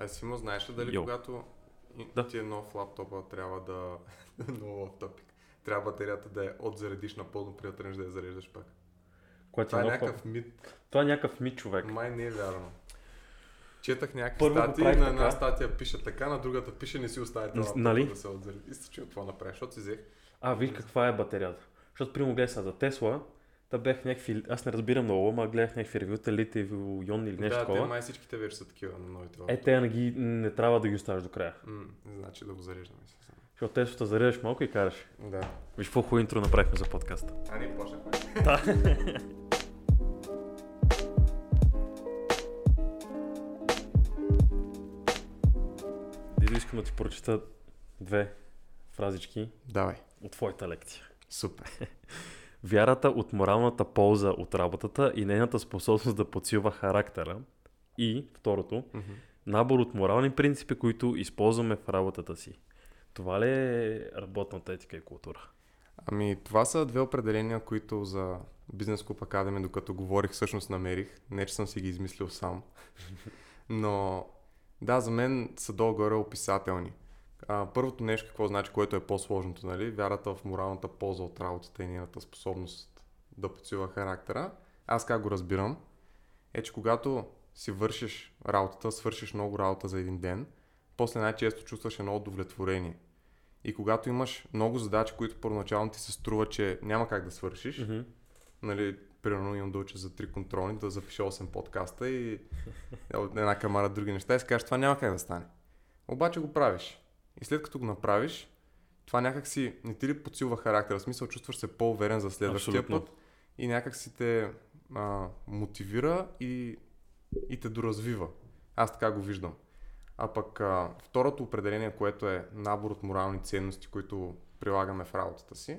А си му знаеш ли дали Йо. когато Да. ти е нов лаптопа, трябва да... нов лаптопик. Трябва батерията да е от зарядиш напълно, преди да тръгнеш да я зареждаш пак. Когато Това е е нов, някакъв мит. това е някакъв мит, човек. Май не е вярно. Четах някакви Първо статии, на една така. статия пише така, на другата пише не си остави това Нали? да се отзареди. И се чуя какво направиш, защото си взех. А, виж каква е батерията. Защото, примерно, гледай за Тесла, та бях някакви, аз не разбирам много, ама гледах някакви ревюта, литиево йон или нещо да, те такова. май всичките вече са такива на новите Е, те не, ги, не трябва да ги оставаш до края. М, значи да го зареждаме. се. Защото Теслата зареждаш малко и караш. Да. Виж какво хубаво интро направихме за подкаста. А не почнахме. Дидо, искам да ти прочета две фразички Давай. от твоята лекция. Супер. Вярата от моралната полза от работата и нейната способност да подсилва характера. И, второто, Мгм. набор от морални принципи, които използваме в работата си. Това ли е работната етика и култура? Ами, това са две определения, които за Бизнес Club Academy, докато говорих, всъщност намерих. Не, че съм си ги измислил сам. Но, да, за мен са долу-горе описателни. А, първото нещо, какво значи, което е по-сложното, нали? Вярата в моралната полза от работата и нейната способност да подсилва характера. Аз как го разбирам? Е, че когато си вършиш работата, свършиш много работа за един ден, после най-често чувстваш едно удовлетворение. И когато имаш много задачи, които първоначално ти се струва, че няма как да свършиш, Мгм. нали, примерно имам да уча за три контролни, да запиша 8 подкаста и от една камара други неща и си кажеш, това няма как да стане. Обаче го правиш. И след като го направиш, това някак си не ти ли подсилва характера, в смисъл чувстваш се по-уверен за следващия Абсолютно. път и някак си те а, мотивира и, и те доразвива. Аз така го виждам. А пък а, второто определение, което е набор от морални ценности, които прилагаме в работата си,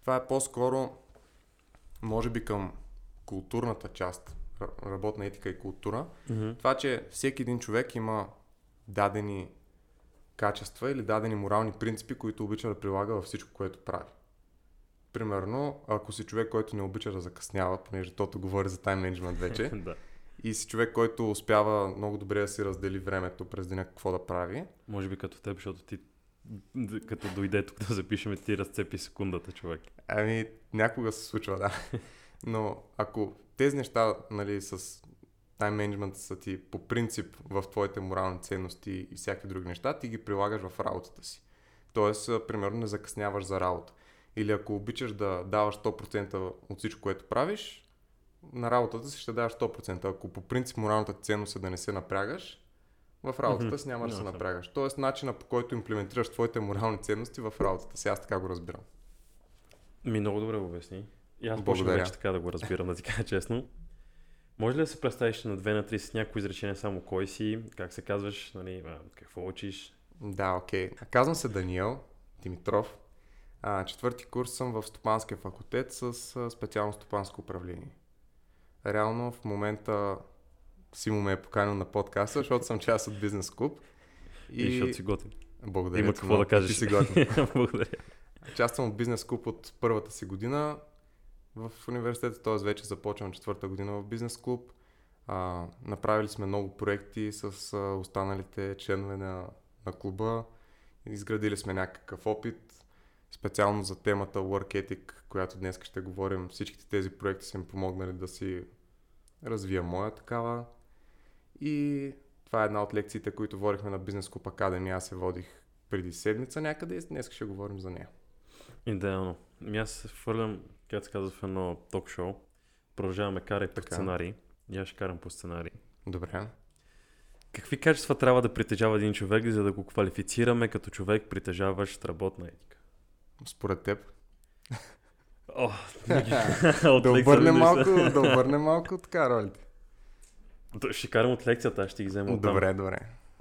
това е по-скоро, може би към културната част, работна етика и култура. Мгм. Това, че всеки един човек има дадени качества или дадени морални принципи, които обича да прилага във всичко, което прави. Примерно, ако си човек, който не обича да закъснява, понеже тото говори за тайм менеджмент вече, да. и си човек, който успява много добре да си раздели времето през деня какво да прави, Може би като теб, защото ти като дойде тук да запишеме, ти разцепи секундата, човек. Ами, някога се случва, да. Но ако тези неща, нали, с тайм менеджмент са ти по принцип в твоите морални ценности и всякакви други неща, ти ги прилагаш в работата си. Тоест, примерно, не закъсняваш за работа. Или ако обичаш да даваш 100% от всичко, което правиш, на работата си ще даваш 100%. Ако по принцип моралната ценност е да не се напрягаш, в работата си няма да се напрягаш. Тоест, начина по който имплементираш твоите морални ценности в работата си. Аз така го разбирам. Ми много добре обясни. И аз Благодаря. вече така да го разбирам, да ти кажа честно. Може ли да се представиш на две на три с някои изречения само кой си, как се казваш, нали, какво учиш? Да, окей. Казвам се Даниел Димитров. А, четвърти курс съм в стопанския факултет с специално стопанско управление. Реално в момента Симо ме е поканил на подкаста, защото съм част от бизнес клуб. И, и защото си готин. Благодаря. Има какво да кажеш. Ти си готин. Благодаря. Участвам в бизнес клуб от първата си година в университета, т.е. вече започвам четвърта година в бизнес клуб. А, направили сме много проекти с а, останалите членове на, на клуба. Изградили сме някакъв опит. Специално за темата Work Ethic, която днес ще говорим, всичките тези проекти са ми помогнали да си развия моя такава. И това е една от лекциите, които водихме на Бизнес Клуб Академия. Аз се водих преди седмица някъде и днес ще говорим за нея. Идеално. Ами аз се хвърлям, както се казва в едно ток-шоу. Продължаваме карай по сценарий. И аз ще карам по сценарий. Добре. Какви качества трябва да притежава един човек, за да го квалифицираме като човек, притежаващ работна етика? Според теб. О, да обърнем малко, да обърнем малко така ролите. Ще карам от лекцията, аз ще ги взема. Добре, добре.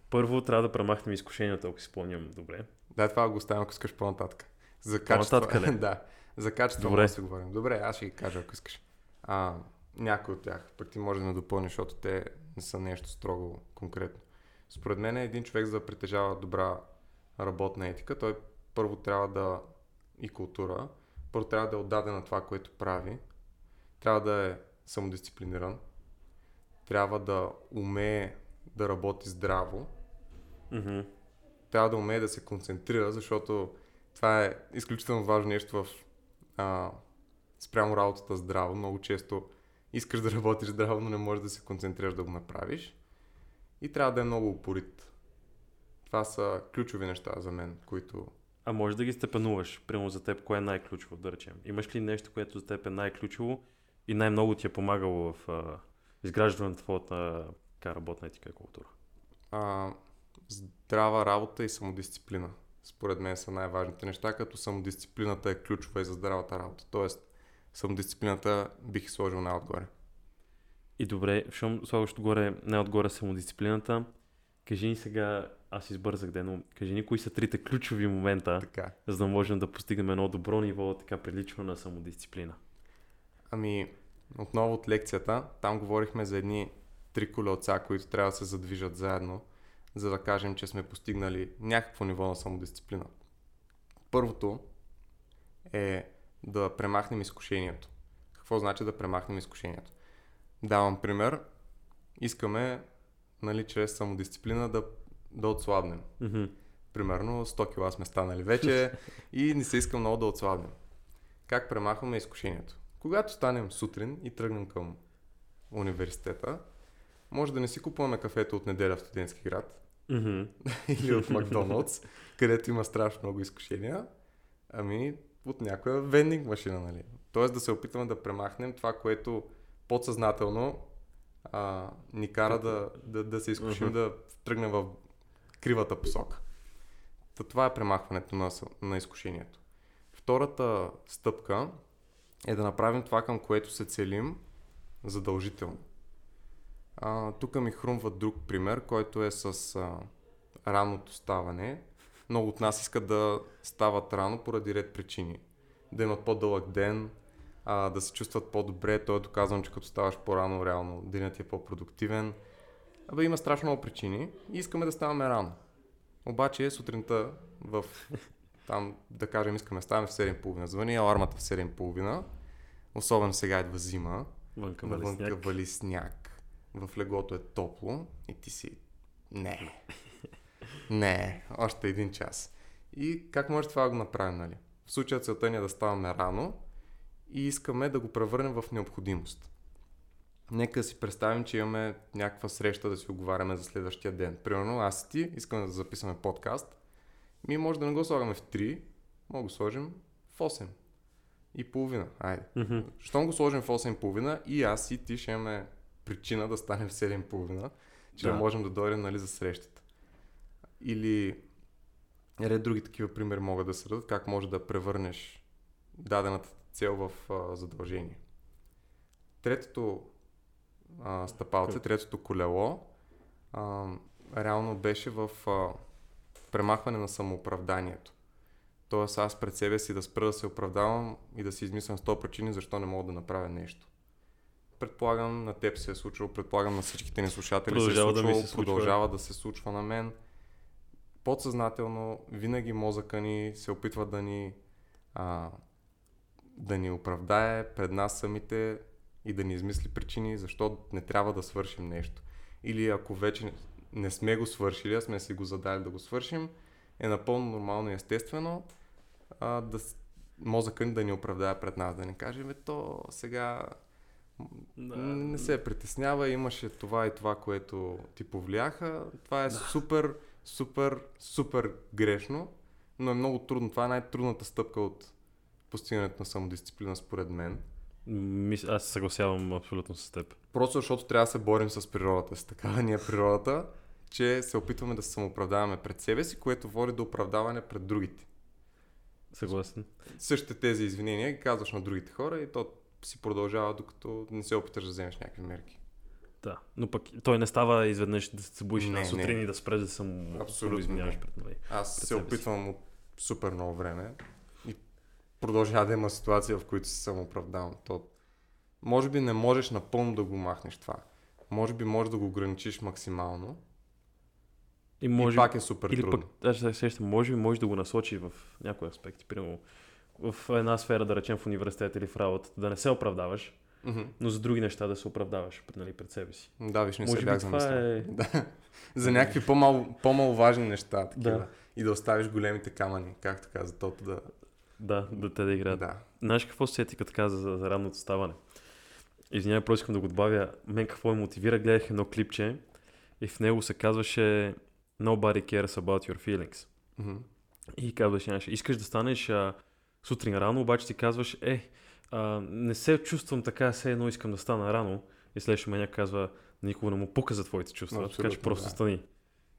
Първо трябва да премахнем изкушенията, ако си спомням добре. Да, това го оставям, ако искаш по-нататък. За По-нататък качество. ли? да. За качество Добре. да си говорим. Добре, аз ще ги кажа, ако искаш. А, някой от тях. Пък ти може да ме допълниш, защото те не са нещо строго конкретно. Според мен един човек, за да притежава добра работна етика, той първо трябва да и култура, първо трябва да е отдаден на това, което прави, трябва да е самодисциплиниран, трябва да умее да работи здраво, Мгм. трябва да умее да се концентрира, защото това е изключително важно нещо в а, спрямо работата здраво. Много често искаш да работиш здраво, но не можеш да се концентрираш да го направиш. И трябва да е много упорит. Това са ключови неща за мен, които... А може да ги степенуваш, примерно за теб, кое е най-ключово, да речем. Имаш ли нещо, което за теб е най-ключово и най-много ти е помагало в а, изграждане на твоята така, работна етика и култура? А, здрава работа и самодисциплина. Според мен са най-важните неща, като самодисциплината е ключова и за здравата работа. Тоест, самодисциплината бих сложил най-отгоре. И добре, щом слагаш отгоре, най-отгоре самодисциплината, кажи ни сега, аз избързах да, но кажи ни кои са трите ключови момента, Така. за да можем да постигнем едно добро ниво, така прилично на самодисциплина. Ами, отново от лекцията, там говорихме за едни три колелца, които трябва да се задвижат заедно, за да кажем, че сме постигнали някакво ниво на самодисциплина. Първото е да премахнем изкушението. Какво значи да премахнем изкушението? Давам пример. Искаме, нали, чрез самодисциплина да, да отслабнем. Мгм. Примерно 100 кила сме станали вече и не се иска много да отслабнем. Как премахваме изкушението? Когато станем сутрин и тръгнем към университета, може да не си купуваме кафето от неделя в студентски град Мгм. или от Макдоналдс, където има страшно много изкушения, ами от някоя вендинг машина, нали? Тоест да се опитаме да премахнем това, което подсъзнателно а, ни кара да, да, да се изкушим Мгм. да тръгнем в кривата посока. Та това е премахването на, на изкушението. Втората стъпка е да направим това, към което се целим задължително. А, тук ми хрумва друг пример, който е с а, ранното ставане. Много от нас искат да стават рано поради ред причини. Да имат по-дълъг ден, а, да се чувстват по-добре. То е доказано, че като ставаш по-рано, реално денят е по-продуктивен. Абе има страшно много причини и искаме да ставаме рано. Обаче сутринта в там, да кажем, искаме да ставаме в 7.30. Звъни алармата в 7.30. Особено сега идва зима. Вънка вали сняг. вали сняг. В леглото е топло и ти си... Не. Не, още един час. И как може това да го направим, нали? В случая целта ни е да ставаме рано и искаме да го превърнем в необходимост. Нека си представим, че имаме някаква среща да си оговаряме за следващия ден. Примерно аз и ти искаме да записваме подкаст. Ми може да не го слагаме в 3, може да го сложим в 8 и половина. Айде. Щом го сложим в 8.30 и аз и ти ще имаме причина да станем в 7.30, че да. Можем да дойдем нали, за срещата. Или ред други такива примери могат да се дадат, как може да превърнеш дадената цел в а, задължение. Третото а, стъпалце, Как? третото колело, а, реално беше в а, премахване на самооправданието. Тоест аз пред себе си да спра да се оправдавам и да си измислям 100 причини защо не мога да направя нещо. Предполагам на теб се е случило, предполагам на всичките ни слушатели Продължава се е да ми случвало, се случва. продължава да се случва на мен. Подсъзнателно винаги мозъка ни се опитва да ни а, да ни оправдае пред нас самите и да ни измисли причини защо не трябва да свършим нещо. Или ако вече не- сме го свършили, а сме си го задали да го свършим, е напълно нормално и естествено а, да, мозъка ни да ни оправдае пред нас, да ни каже, бе, то сега Да. не се притеснява, имаше това и това, което ти повлияха. Това е Да. супер, супер, супер грешно, но е много трудно. Това е най-трудната стъпка от постигането на самодисциплина, според мен. Аз се съгласявам абсолютно с теб. Просто защото трябва да се борим с природата. С такава ни е природата, че се опитваме да се самооправдаваме пред себе си, което води до оправдаване пред другите. Съгласен. Същите тези извинения ги казваш на другите хора и то си продължава, докато не се опиташ да вземеш някакви мерки. Да. Но пък той не става изведнъж да се събудиш Не, на не. сутрин и да спреш да съм Абсолютно не. пред нали. Аз пред се опитвам от супер много време и продължава да има ситуация, в които се самооправдавам. То, може би не можеш напълно да го махнеш това. Може би можеш да го ограничиш максимално. И Може... И пак е супер Или трудно. пък, аз се сещам, може би можеш да го насочиш в някои аспекти. Примерно в една сфера, да речем в университета или в работата, да не се оправдаваш, Мгм. но за други неща да се оправдаваш нали, пред себе си. Да, виж, не Може се бях това замислял. е... Да. За някакви по-мал, по-маловажни неща. Такива. Да. И да оставиш големите камъни, както каза Тото да... Да, да те да играят. Да. Знаеш какво се сети като каза за, за ранното ставане? Извинявай, просто искам да го добавя. Мен какво ме мотивира, гледах едно клипче и в него се казваше Nobody cares about your feelings. Мгм. И казваш, знаеш, искаш да станеш а, сутрин рано, обаче ти казваш, е, а, не се чувствам така, все едно искам да стана рано. И следващия мен казва, никога не му пука за твоите чувства, така че Абсолютно, просто да. стани.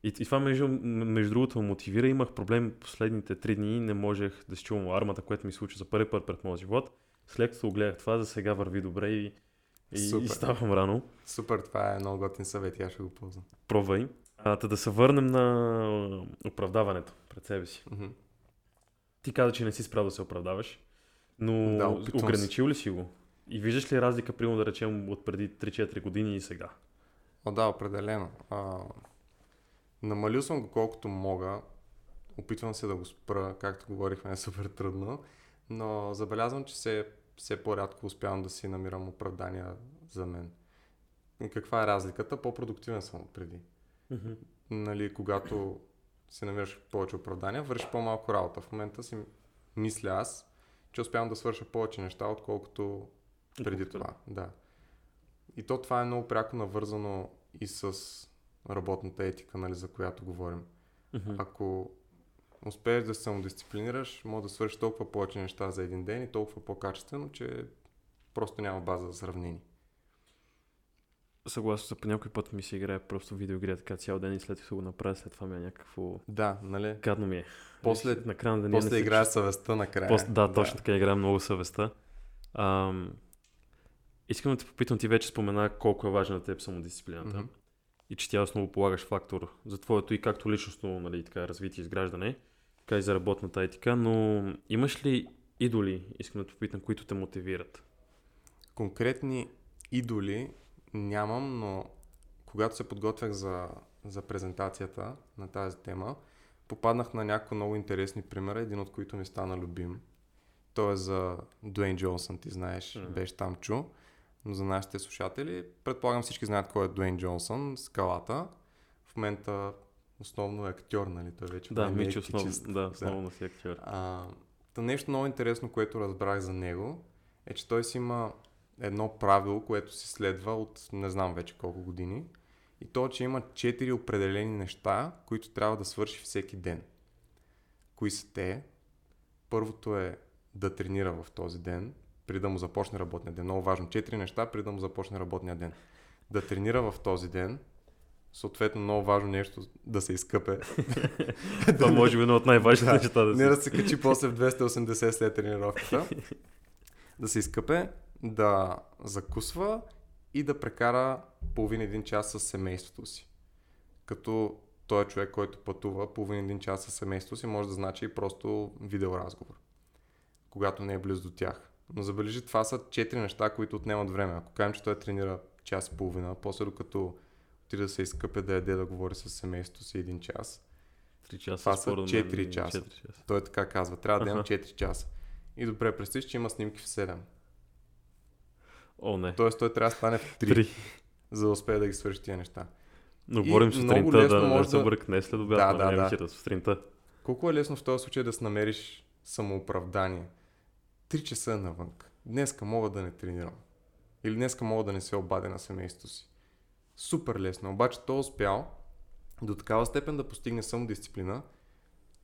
И, и това между, между другото ме мотивира. Имах проблем последните три дни, не можех да си чувам армата, което ми случи за първи път пред моя живот. След като гледах това, за сега върви добре и, и, Супер. и ставам рано. Супер, това е много готин съвет и аз ще го ползвам. Пробвай. А, та да се върнем на оправдаването пред себе си. Мгм. Ти каза, че не си спрял да се оправдаваш, но Да, ограничил ли си го? И виждаш ли разлика, примерно да речем, от преди 3-4 години и сега? О, да, определено. А, намалил съм го колкото мога. Опитвам се да го спра, както говорихме, е супер трудно. Но забелязвам, че все, все по-рядко успявам да си намирам оправдания за мен. И каква е разликата? По-продуктивен съм от преди. Нали, когато си намираш повече оправдания, вършиш по-малко работа. В момента си мисля аз, че успявам да свърша повече неща, отколкото преди това. Да. И то това е много пряко навързано и с работната етика, нали, за която говорим. Мгм. Ако успееш да се самодисциплинираш, може да свършиш толкова повече неща за един ден и толкова по-качествено, че просто няма база за сравнение. Съгласно се, по някой път ми се играе просто видеоигра така цял ден и след като го направя, след това ми е някакво... Да, нали? Гадно ми е. После- на края на деня После не се играеш съвестта накрая. После, да, точно така играя много съвестта. Ам, искам да те попитам, ти вече спомена колко е важна за теб самодисциплината. Мгм. И че тя е основополагащ фактор за твоето и както личностно нали, така, развитие и изграждане, така и за работната етика. Но имаш ли идоли, искам да те попитам, които те мотивират? Конкретни идоли нямам, но когато се подготвях за, за презентацията на тази тема, попаднах на няколко много интересни примера, един от които ми стана любим. Той е за Дуейн Джонсън, ти знаеш, Мгм. беше там чу. Но за нашите слушатели, предполагам всички знаят кой е Дуейн Джонсън, скалата. В момента основно е актьор, нали? Той вече Да, е Мичо, основно, да, основно си актьор. А, та нещо много интересно, което разбрах за него, е, че той си има едно правило, което си следва от не знам вече колко години. И то, че има четири определени неща, които трябва да свърши всеки ден. Кои са те? Първото е да тренира в този ден, преди да му започне работния ден. Много важно. Четири неща, преди да му започне работния ден. Да тренира в този ден, съответно много важно нещо да се изкъпе. Това може би едно от най-важните неща да Не си. да се качи после в 280 след тренировката. да се изкъпе, да закусва и да прекара половин един час с семейството си. Като той е човек, който пътува половин един час с семейството си, може да значи и просто видеоразговор, когато не е близо до тях. Но забележи, това са четири неща, които отнемат време. Ако кажем, че той тренира час и половина, после докато отиде да се изкъпе, да яде, да говори с семейството си един час, Три часа. Това са според мен, четири часа. четири часа. той така казва, трябва да имам Аха. 4 часа. И добре, представиш, че има снимки в 7. О, не. Тоест той трябва да стане в 3, Три. за да успее да ги свърши тия неща. Но говорим сутринта, да, да може се да- обръкне след обяд, Да, да, да, да, вечера, сутринта. Колко е лесно в този случай да си намериш самооправдание. 3 часа е навън. Днеска мога да не тренирам. Или днеска мога да не се обадя на семейството си. Супер лесно. Обаче той е успял до такава степен да постигне самодисциплина,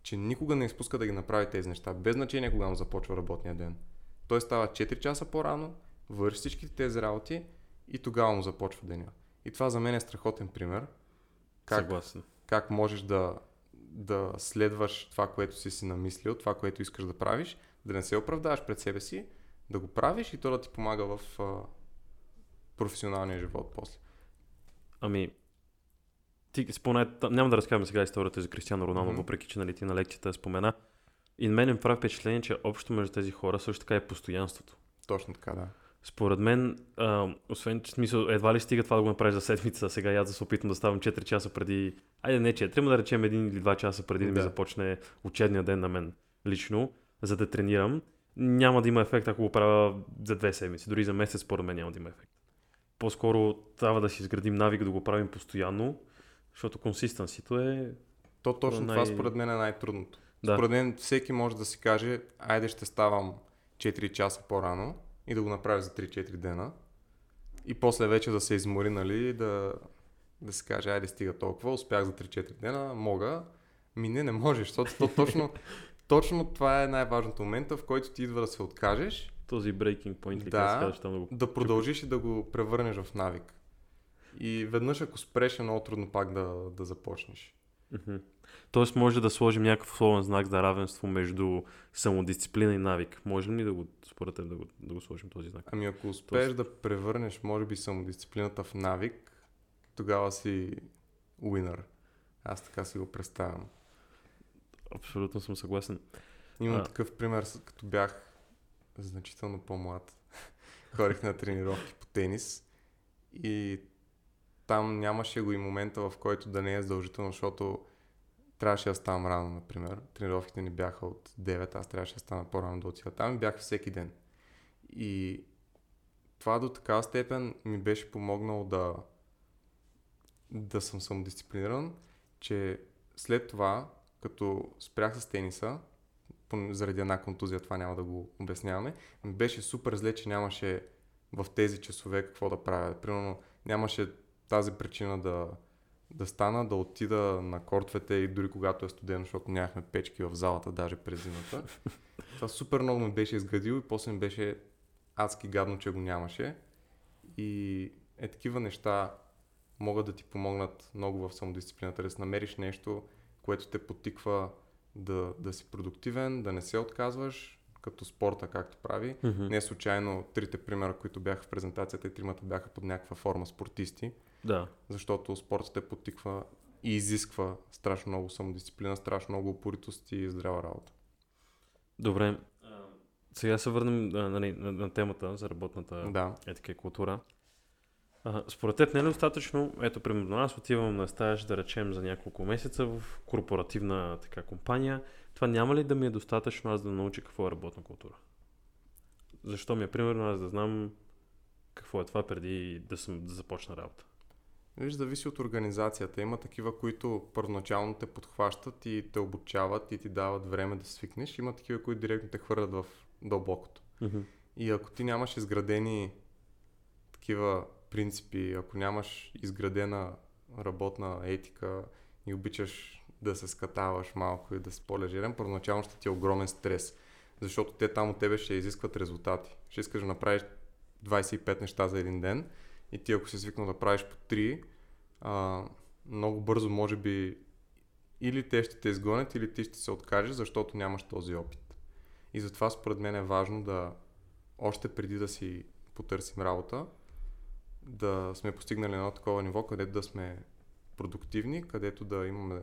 че никога не изпуска да ги направи тези неща, без значение кога му започва работния ден. Той става 4 часа по-рано, върши всички тези работи и тогава му започва деня. И това за мен е страхотен пример. Как, Съгласен. как можеш да, да следваш това, което си си намислил, това, което искаш да правиш, да не се оправдаваш пред себе си, да го правиш и то да ти помага в а, професионалния живот после. Ами, ти спомена, няма да разказвам сега историята за Кристиано Роналдо, Мгм. въпреки че нали, ти на лекцията спомена. И на мен ми прави впечатление, че общо между тези хора също така е постоянството. Точно така, да. Според мен, а, освен че смисъл, едва ли стига това да го направиш за седмица, сега аз да се опитам да ставам 4 часа преди, айде не 4, ама да речем 1 или 2 часа преди да, ми Да. започне учебния ден на мен лично, за да тренирам. няма да има ефект, ако го правя за две седмици. Дори за месец, според мен, няма да има ефект. По-скоро трябва да си изградим навик да го правим постоянно, защото консистенсито е... То точно най- това според мен е най-трудното. Да. Според мен всеки може да си каже, айде ще ставам 4 часа по-рано и да го направи за 3-4 дена. И после вече да се измори, нали, да, да си каже, айде стига толкова, успях за 3-4 дена, мога. Ми не, не можеш, защото то точно, точно това е най-важното момента, в който ти идва да се откажеш, Този breaking point, ли Да. казваш там да го... да продължиш и да го превърнеш в навик. И веднъж ако спреш е много трудно пак да, да започнеш. Тоест може да сложим някакъв условен знак за равенство между самодисциплина и навик. Можем ли да го, според теб, да го, да го сложим този знак? Ами ако успееш да превърнеш, може би, самодисциплината в навик, тогава си уинър. Аз така си го представям. Абсолютно съм съгласен. Имам А. такъв пример, като бях значително по-млад. Ходих на тренировки по тенис и там нямаше го и момента, в който да не е задължително, защото трябваше да ставам рано, например. Тренировките ни бяха от 9, аз трябваше да стана по-рано да отида там и бях всеки ден. И това до такава степен ми беше помогнало да, да съм самодисциплиниран, че след това, като спрях с тениса, заради една контузия, това няма да го обясняваме, ми беше супер зле, че нямаше в тези часове какво да правя. Примерно нямаше тази причина да, да стана, да отида на кортовете и дори когато е студено, защото нямахме печки в залата, даже през зимата. Това супер много ми беше изградил и после ми беше адски гадно, че го нямаше. И е такива неща могат да ти помогнат много в самодисциплината, да намериш нещо, което те потиква да, да си продуктивен, да не се отказваш, като спорта, както прави. Мгм. Не случайно трите примера, които бяха в презентацията и тримата бяха под някаква форма спортисти, Да. защото спортът те потиква и изисква страшно много самодисциплина, страшно много упоритост и здрава работа. Добре. Сега се върнем а, нали, на, на темата за работната Да. етика и култура. А, според теб не е ли достатъчно, ето примерно аз отивам на стаж, да речем за няколко месеца в корпоративна така компания, това няма ли да ми е достатъчно аз да науча какво е работна култура? Защо ми е примерно аз да знам какво е това преди да, съм, да започна работа? Виж, зависи от организацията. Има такива, които първоначално те подхващат и те обучават и ти дават време да свикнеш. Има такива, които директно те хвърлят в дълбокото. И ако ти нямаш изградени такива принципи, ако нямаш изградена работна етика и обичаш да се скатаваш малко и да си по-лежерен, първоначално ще ти е огромен стрес. Защото те там от тебе ще изискват резултати. Ще искаш да направиш 25 неща за един ден и ти ако си свикнал да правиш по 3, а, много бързо може би или те ще те изгонят, или ти ще се откажеш, защото нямаш този опит. И затова според мен е важно да още преди да си потърсим работа, да сме постигнали едно такова ниво, където да сме продуктивни, където да имаме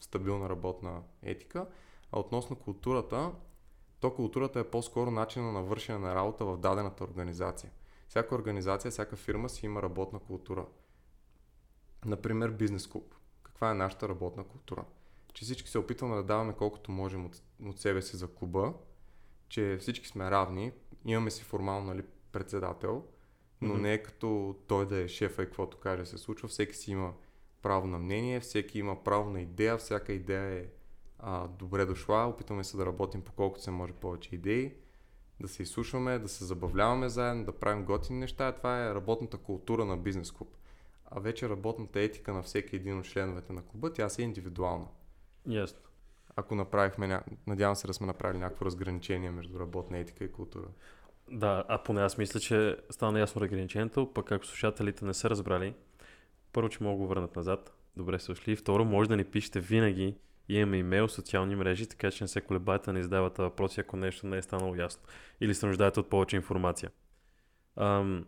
стабилна работна етика. А относно културата, то културата е по-скоро начина на вършене на работа в дадената организация. Всяка организация, всяка фирма си има работна култура. Например, бизнес клуб. Каква е нашата работна култура? Че всички се опитваме да даваме колкото можем от, от себе си за клуба, че всички сме равни, имаме си формално нали, председател, но Мгм. не е като той да е шефа и каквото каже се случва. Всеки си има право на мнение, всеки има право на идея, всяка идея е а, добре дошла. Опитваме се да работим по колкото се може повече идеи, да се изслушваме, да се забавляваме заедно, да правим готини неща. Това е работната култура на бизнес клуб. А вече работната етика на всеки един от членовете на клуба, тя си е индивидуална. Ясно. Ако направихме, надявам се да сме направили някакво разграничение между работна етика и култура. Да, а поне аз мисля, че стана ясно разграничението, пък ако слушателите не са разбрали, първо, че могат да го върнат назад, добре са ушли. Второ, може да ни пишете винаги, имаме имейл, социални мрежи, така че не се колебаете да не задавате въпроси, ако нещо не е станало ясно. Или се нуждаете от повече информация. Ам,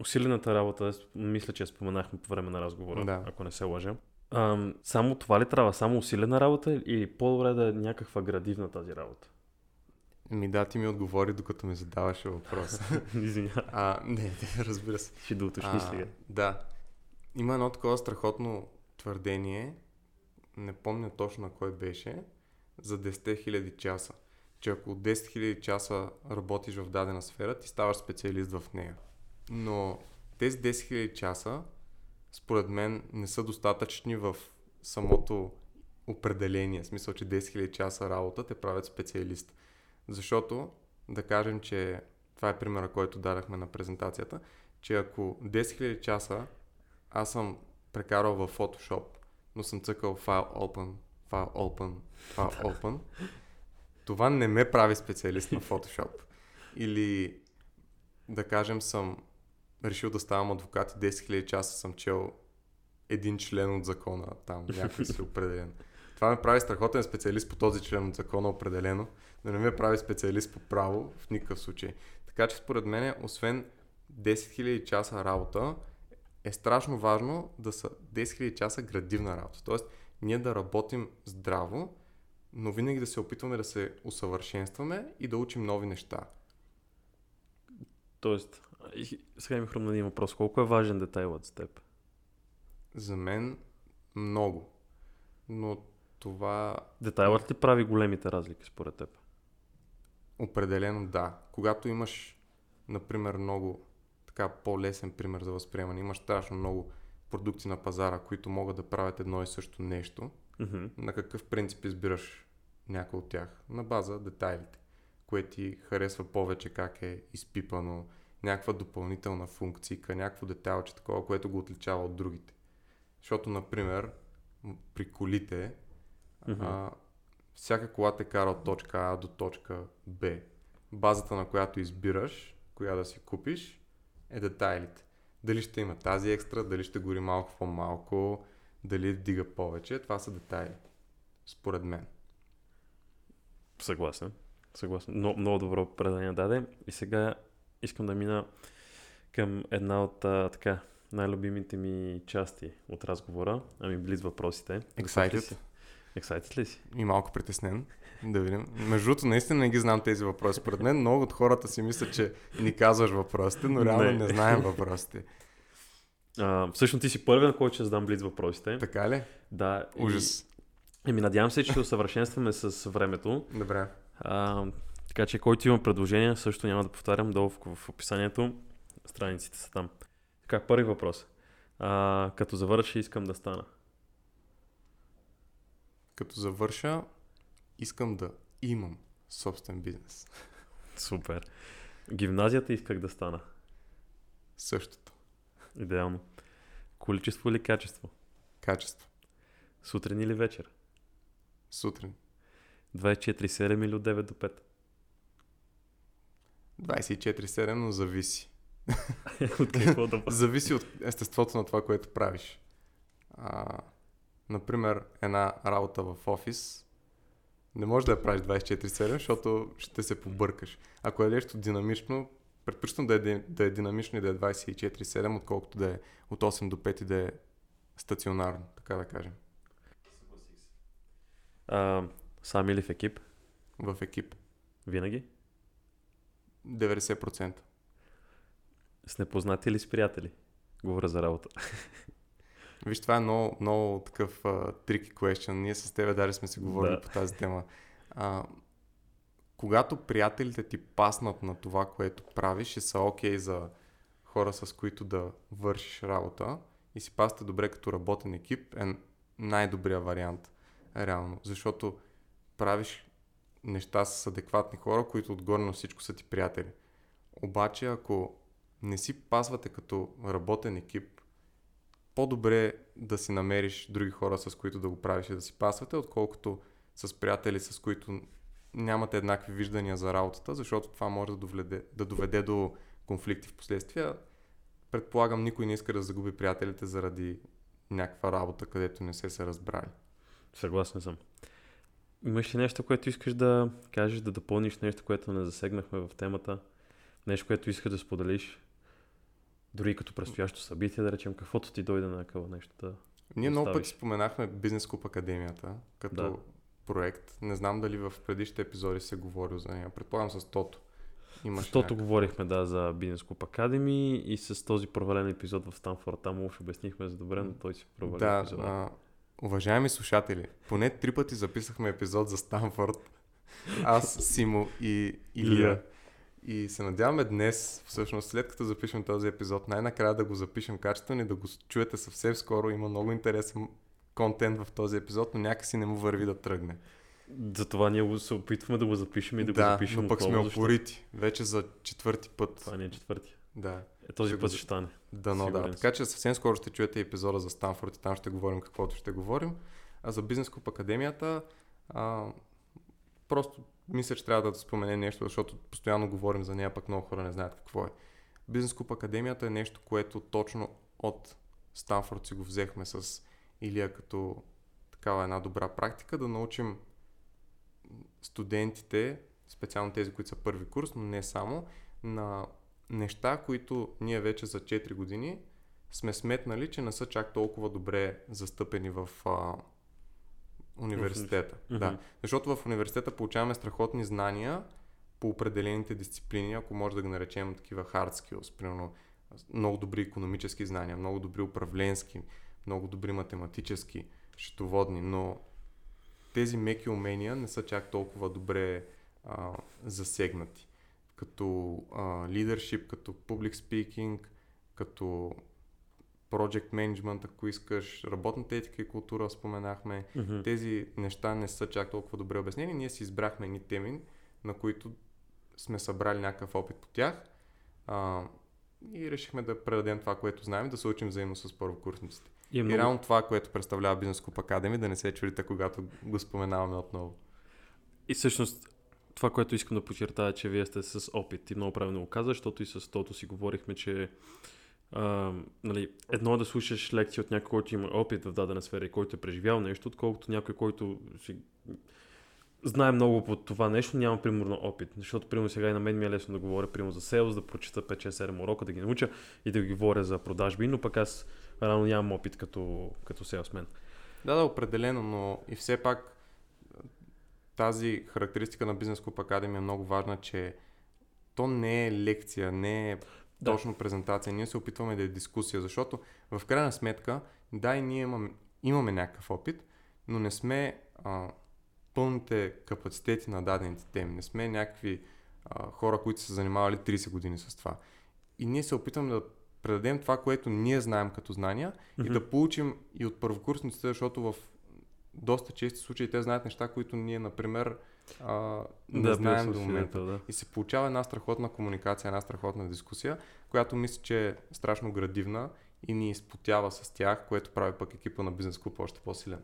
усилената работа, мисля, че я споменахме по време на разговора, Да. ако не се лъжа. Ам, само това ли трябва? Само усилена работа или по-добре да е някаква градивна тази работа? Ми да, ти ми отговори, докато ми задаваше въпрос. Извинявай, а, не, разбира се. ще да уточни сега. Да. Има едно такова страхотно твърдение, не помня точно кой беше, за 10 000 часа. че ако 10 000 часа работиш в дадена сфера, ти ставаш специалист в нея. Но тези 10 000 часа, според мен, не са достатъчни в самото определение. В смисъл, че 10 000 часа работа те правят специалист. Защото, да кажем, че това е примера, който дадахме на презентацията, че ако 10 000 часа аз съм прекарал в Photoshop, но съм цъкал файл open, файл open, файл open, това не ме прави специалист на Photoshop. Или да кажем съм решил да ставам адвокат и 10 000 часа съм чел един член от закона, там някой си определен. Това ме прави страхотен специалист по този член от закона определено, но не ме прави специалист по право в никакъв случай. Така че според мен, освен 10 000 часа работа, е страшно важно да са 10 000 часа градивна работа. Тоест, ние да работим здраво, но винаги да се опитваме да се усъвършенстваме и да учим нови неща. Тоест, сега ми хрумна един въпрос. Колко е важен детайлът за теб? За мен много. Но това... Детайлът ли прави големите разлики според теб? Определено да. Когато имаш, например, много така по-лесен пример за възприемане, имаш страшно много продукти на пазара, които могат да правят едно и също нещо, Mm-hmm. на какъв принцип избираш някой от тях? На база детайлите, кое ти харесва повече, как е изпипано, някаква допълнителна функция, някакво детайлче такова, което го отличава от другите. Защото, например, при колите, Мгм. а, всяка кола те кара от точка А до точка Б. Базата, на която избираш, коя да си купиш, е детайлите. Дали ще има тази екстра, дали ще гори малко по-малко, дали дига повече, това са детайли. Според мен. Съгласен. Съгласен. Но, много добро предание даде. И сега искам да мина към една от а, така най-любимите ми части от разговора, ами близ въпросите. Excited Excited ли си? и малко притеснен. Да видим. Между другото, наистина не ги знам тези въпроси. Според мен много от хората си мислят, че ни казваш въпросите, но реално Не. не, знаем въпросите. А, всъщност ти си първи, на който ще задам близ въпросите. Така ли? Да. и- Ужас. Еми, надявам се, че ще усъвършенстваме с времето. Добре. А, така че, който има предложение, също няма да повтарям, долу в, в описанието. Страниците са там. Така, първи въпрос. А, като завърши, искам да стана. Като завърша, искам да имам собствен бизнес. Супер. Гимназията исках да стана. Същото. Идеално. Количество или качество? Качество. Сутрин или вечер? Сутрин. 24-7 или от 9 до 5? 24-7, но зависи. от какво да? Зависи от естеството на това, което правиш. А, например, една работа в офис не може да я правиш 24-7, защото ще се побъркаш. Ако е нещо динамично, предпочитам да е, да е динамично и да е 24-7, отколкото да е от 8 до 5 и да е стационарно, така да кажем. А, сам или в екип? В екип. Винаги? 90%. С непознати или с приятели? Говоря за работа. Виж, това е много, много такъв трики question. Ние с тебе даже сме си говорили Да. по тази тема. А, когато приятелите ти паснат на това, което правиш, и са окей за хора, с които да вършиш работа и си пасте добре като работен екип, е най-добрия вариант. Реално. Защото правиш неща с адекватни хора, които отгоре на всичко са ти приятели. Обаче, ако не си пасвате като работен екип, по-добре да си намериш други хора, с които да го правиш и да си пасвате, отколкото с приятели, с които нямате еднакви виждания за работата, защото това може да доведе, да доведе до конфликти в последствие. Предполагам, никой не иска да загуби приятелите заради някаква работа, където не се са разбрали. Съгласен съм. Имаш ли нещо, което искаш да кажеш, да допълниш нещо, което не засегнахме в темата? Нещо, което искаш да споделиш? Дори като предстоящо събитие, да речем, каквото ти дойде на такова нещо. Да... Ние много пъти споменахме Бизнес Куп Академията като Да. проект. Не знам дали в предишните епизоди се говорил за нея. Предполагам с Тото. Имаш Защото някакъв- говорихме, да, за Business Club Academy и с този провален епизод в Станфорд. Там уж обяснихме за добре, но той си провали Да, епизода. а, уважаеми слушатели, поне три пъти записахме епизод за Станфорд Аз, Симо и Илия. И се надяваме днес, всъщност след като запишем този епизод, най-накрая да го запишем качествено и да го чуете съвсем скоро. Има много интересен контент в този епизод, но някакси не му върви да тръгне. Затова ние се опитваме да го запишем и да, да го запишем но пък отново, сме опорити. Вече за четвърти път. Това не е четвърти. Да. Е, този Ще път го- ще стане. Да. Сигурен Така че съвсем скоро ще чуете епизода за Станфорд и там ще говорим каквото ще говорим. А за Бизнес Куп Академията, а, просто мисля, че трябва да спомене нещо, защото постоянно говорим за нея, пък много хора не знаят какво е. Бизнес Куп Академията е нещо, което точно от Станфорд си го взехме с Илия като такава една добра практика, да научим студентите, специално тези, които са първи курс, но не само, на неща, които ние вече за 4 години сме сметнали, че не са чак толкова добре застъпени в а, университета. Да. Защото в университета получаваме страхотни знания по определените дисциплини, ако може да ги наречем такива hard skills, примерно много добри економически знания, много добри управленски, много добри математически, счетоводни, но тези меки умения не са чак толкова добре а, засегнати. Като leadership, като public speaking, като project management, ако искаш, работната етика и култура споменахме. Мгм. Тези неща не са чак толкова добре обяснени. Ние си избрахме едни теми, на които сме събрали някакъв опит по тях а, и решихме да предадем това, което знаем, да се учим взаимно с първокурсниците. И е И много... реално това, което представлява Бизнес Куп Академи, да не се чудите, когато го споменаваме отново. И всъщност това, което искам да подчертая, че вие сте с опит и много правилно го каза, защото и с Тото си говорихме, че нали, едно е да слушаш лекции от някой, който има опит в дадена сфера и който е преживял нещо, отколкото някой, който си знае много по това нещо, няма примерно опит. Защото, примерно, сега и на мен ми е лесно да говоря, примерно, за селс, да прочита 5-6-7 урока, да ги науча и да ги говоря за продажби, но пък аз рано нямам опит като, като селсмен. Да, да, определено, но и все пак тази характеристика на Бизнес Куп Академи е много важна, че то не е лекция, не е Да. точно презентация. Ние се опитваме да е дискусия, защото в крайна сметка, да, и ние имаме, имаме някакъв опит, но не сме а, пълните капацитети на дадените теми. Не сме някакви а, хора, които са се занимавали 30 години с това. И ние се опитваме да предадем това, което ние знаем като знания и Мгм. да получим и от първокурсниците, защото в доста чести случаи те знаят неща, които ние, например, а, не да, знаем до момента. да. И се получава една страхотна комуникация, една страхотна дискусия, която мисля, че е страшно градивна и ни изпотява с тях, което прави пък екипа на бизнес клуб още по-силен.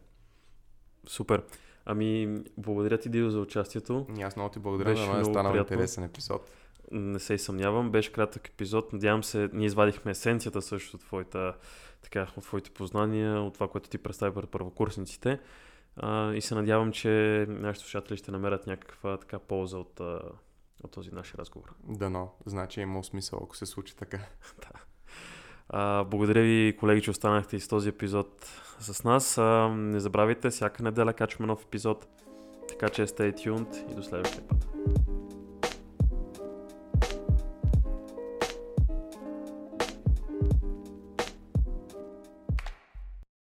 Супер. Ами, благодаря ти, Дидо, за участието. И аз много ти благодаря, Беше да е станал приятно. интересен епизод. Не се и съмнявам. Беше кратък епизод. Надявам се, ние извадихме есенцията също от твоята, така, от твоите познания, от това, което ти представи пред първокурсниците. А, и се надявам, че нашите слушатели ще намерят някаква така полза от, от този наш разговор. Дано, значи имал смисъл, ако се случи така. А, благодаря ви, колеги, че останахте и с този епизод с нас. А, не забравяйте, всяка неделя качваме нов епизод. Така че stay tuned и до следващия път.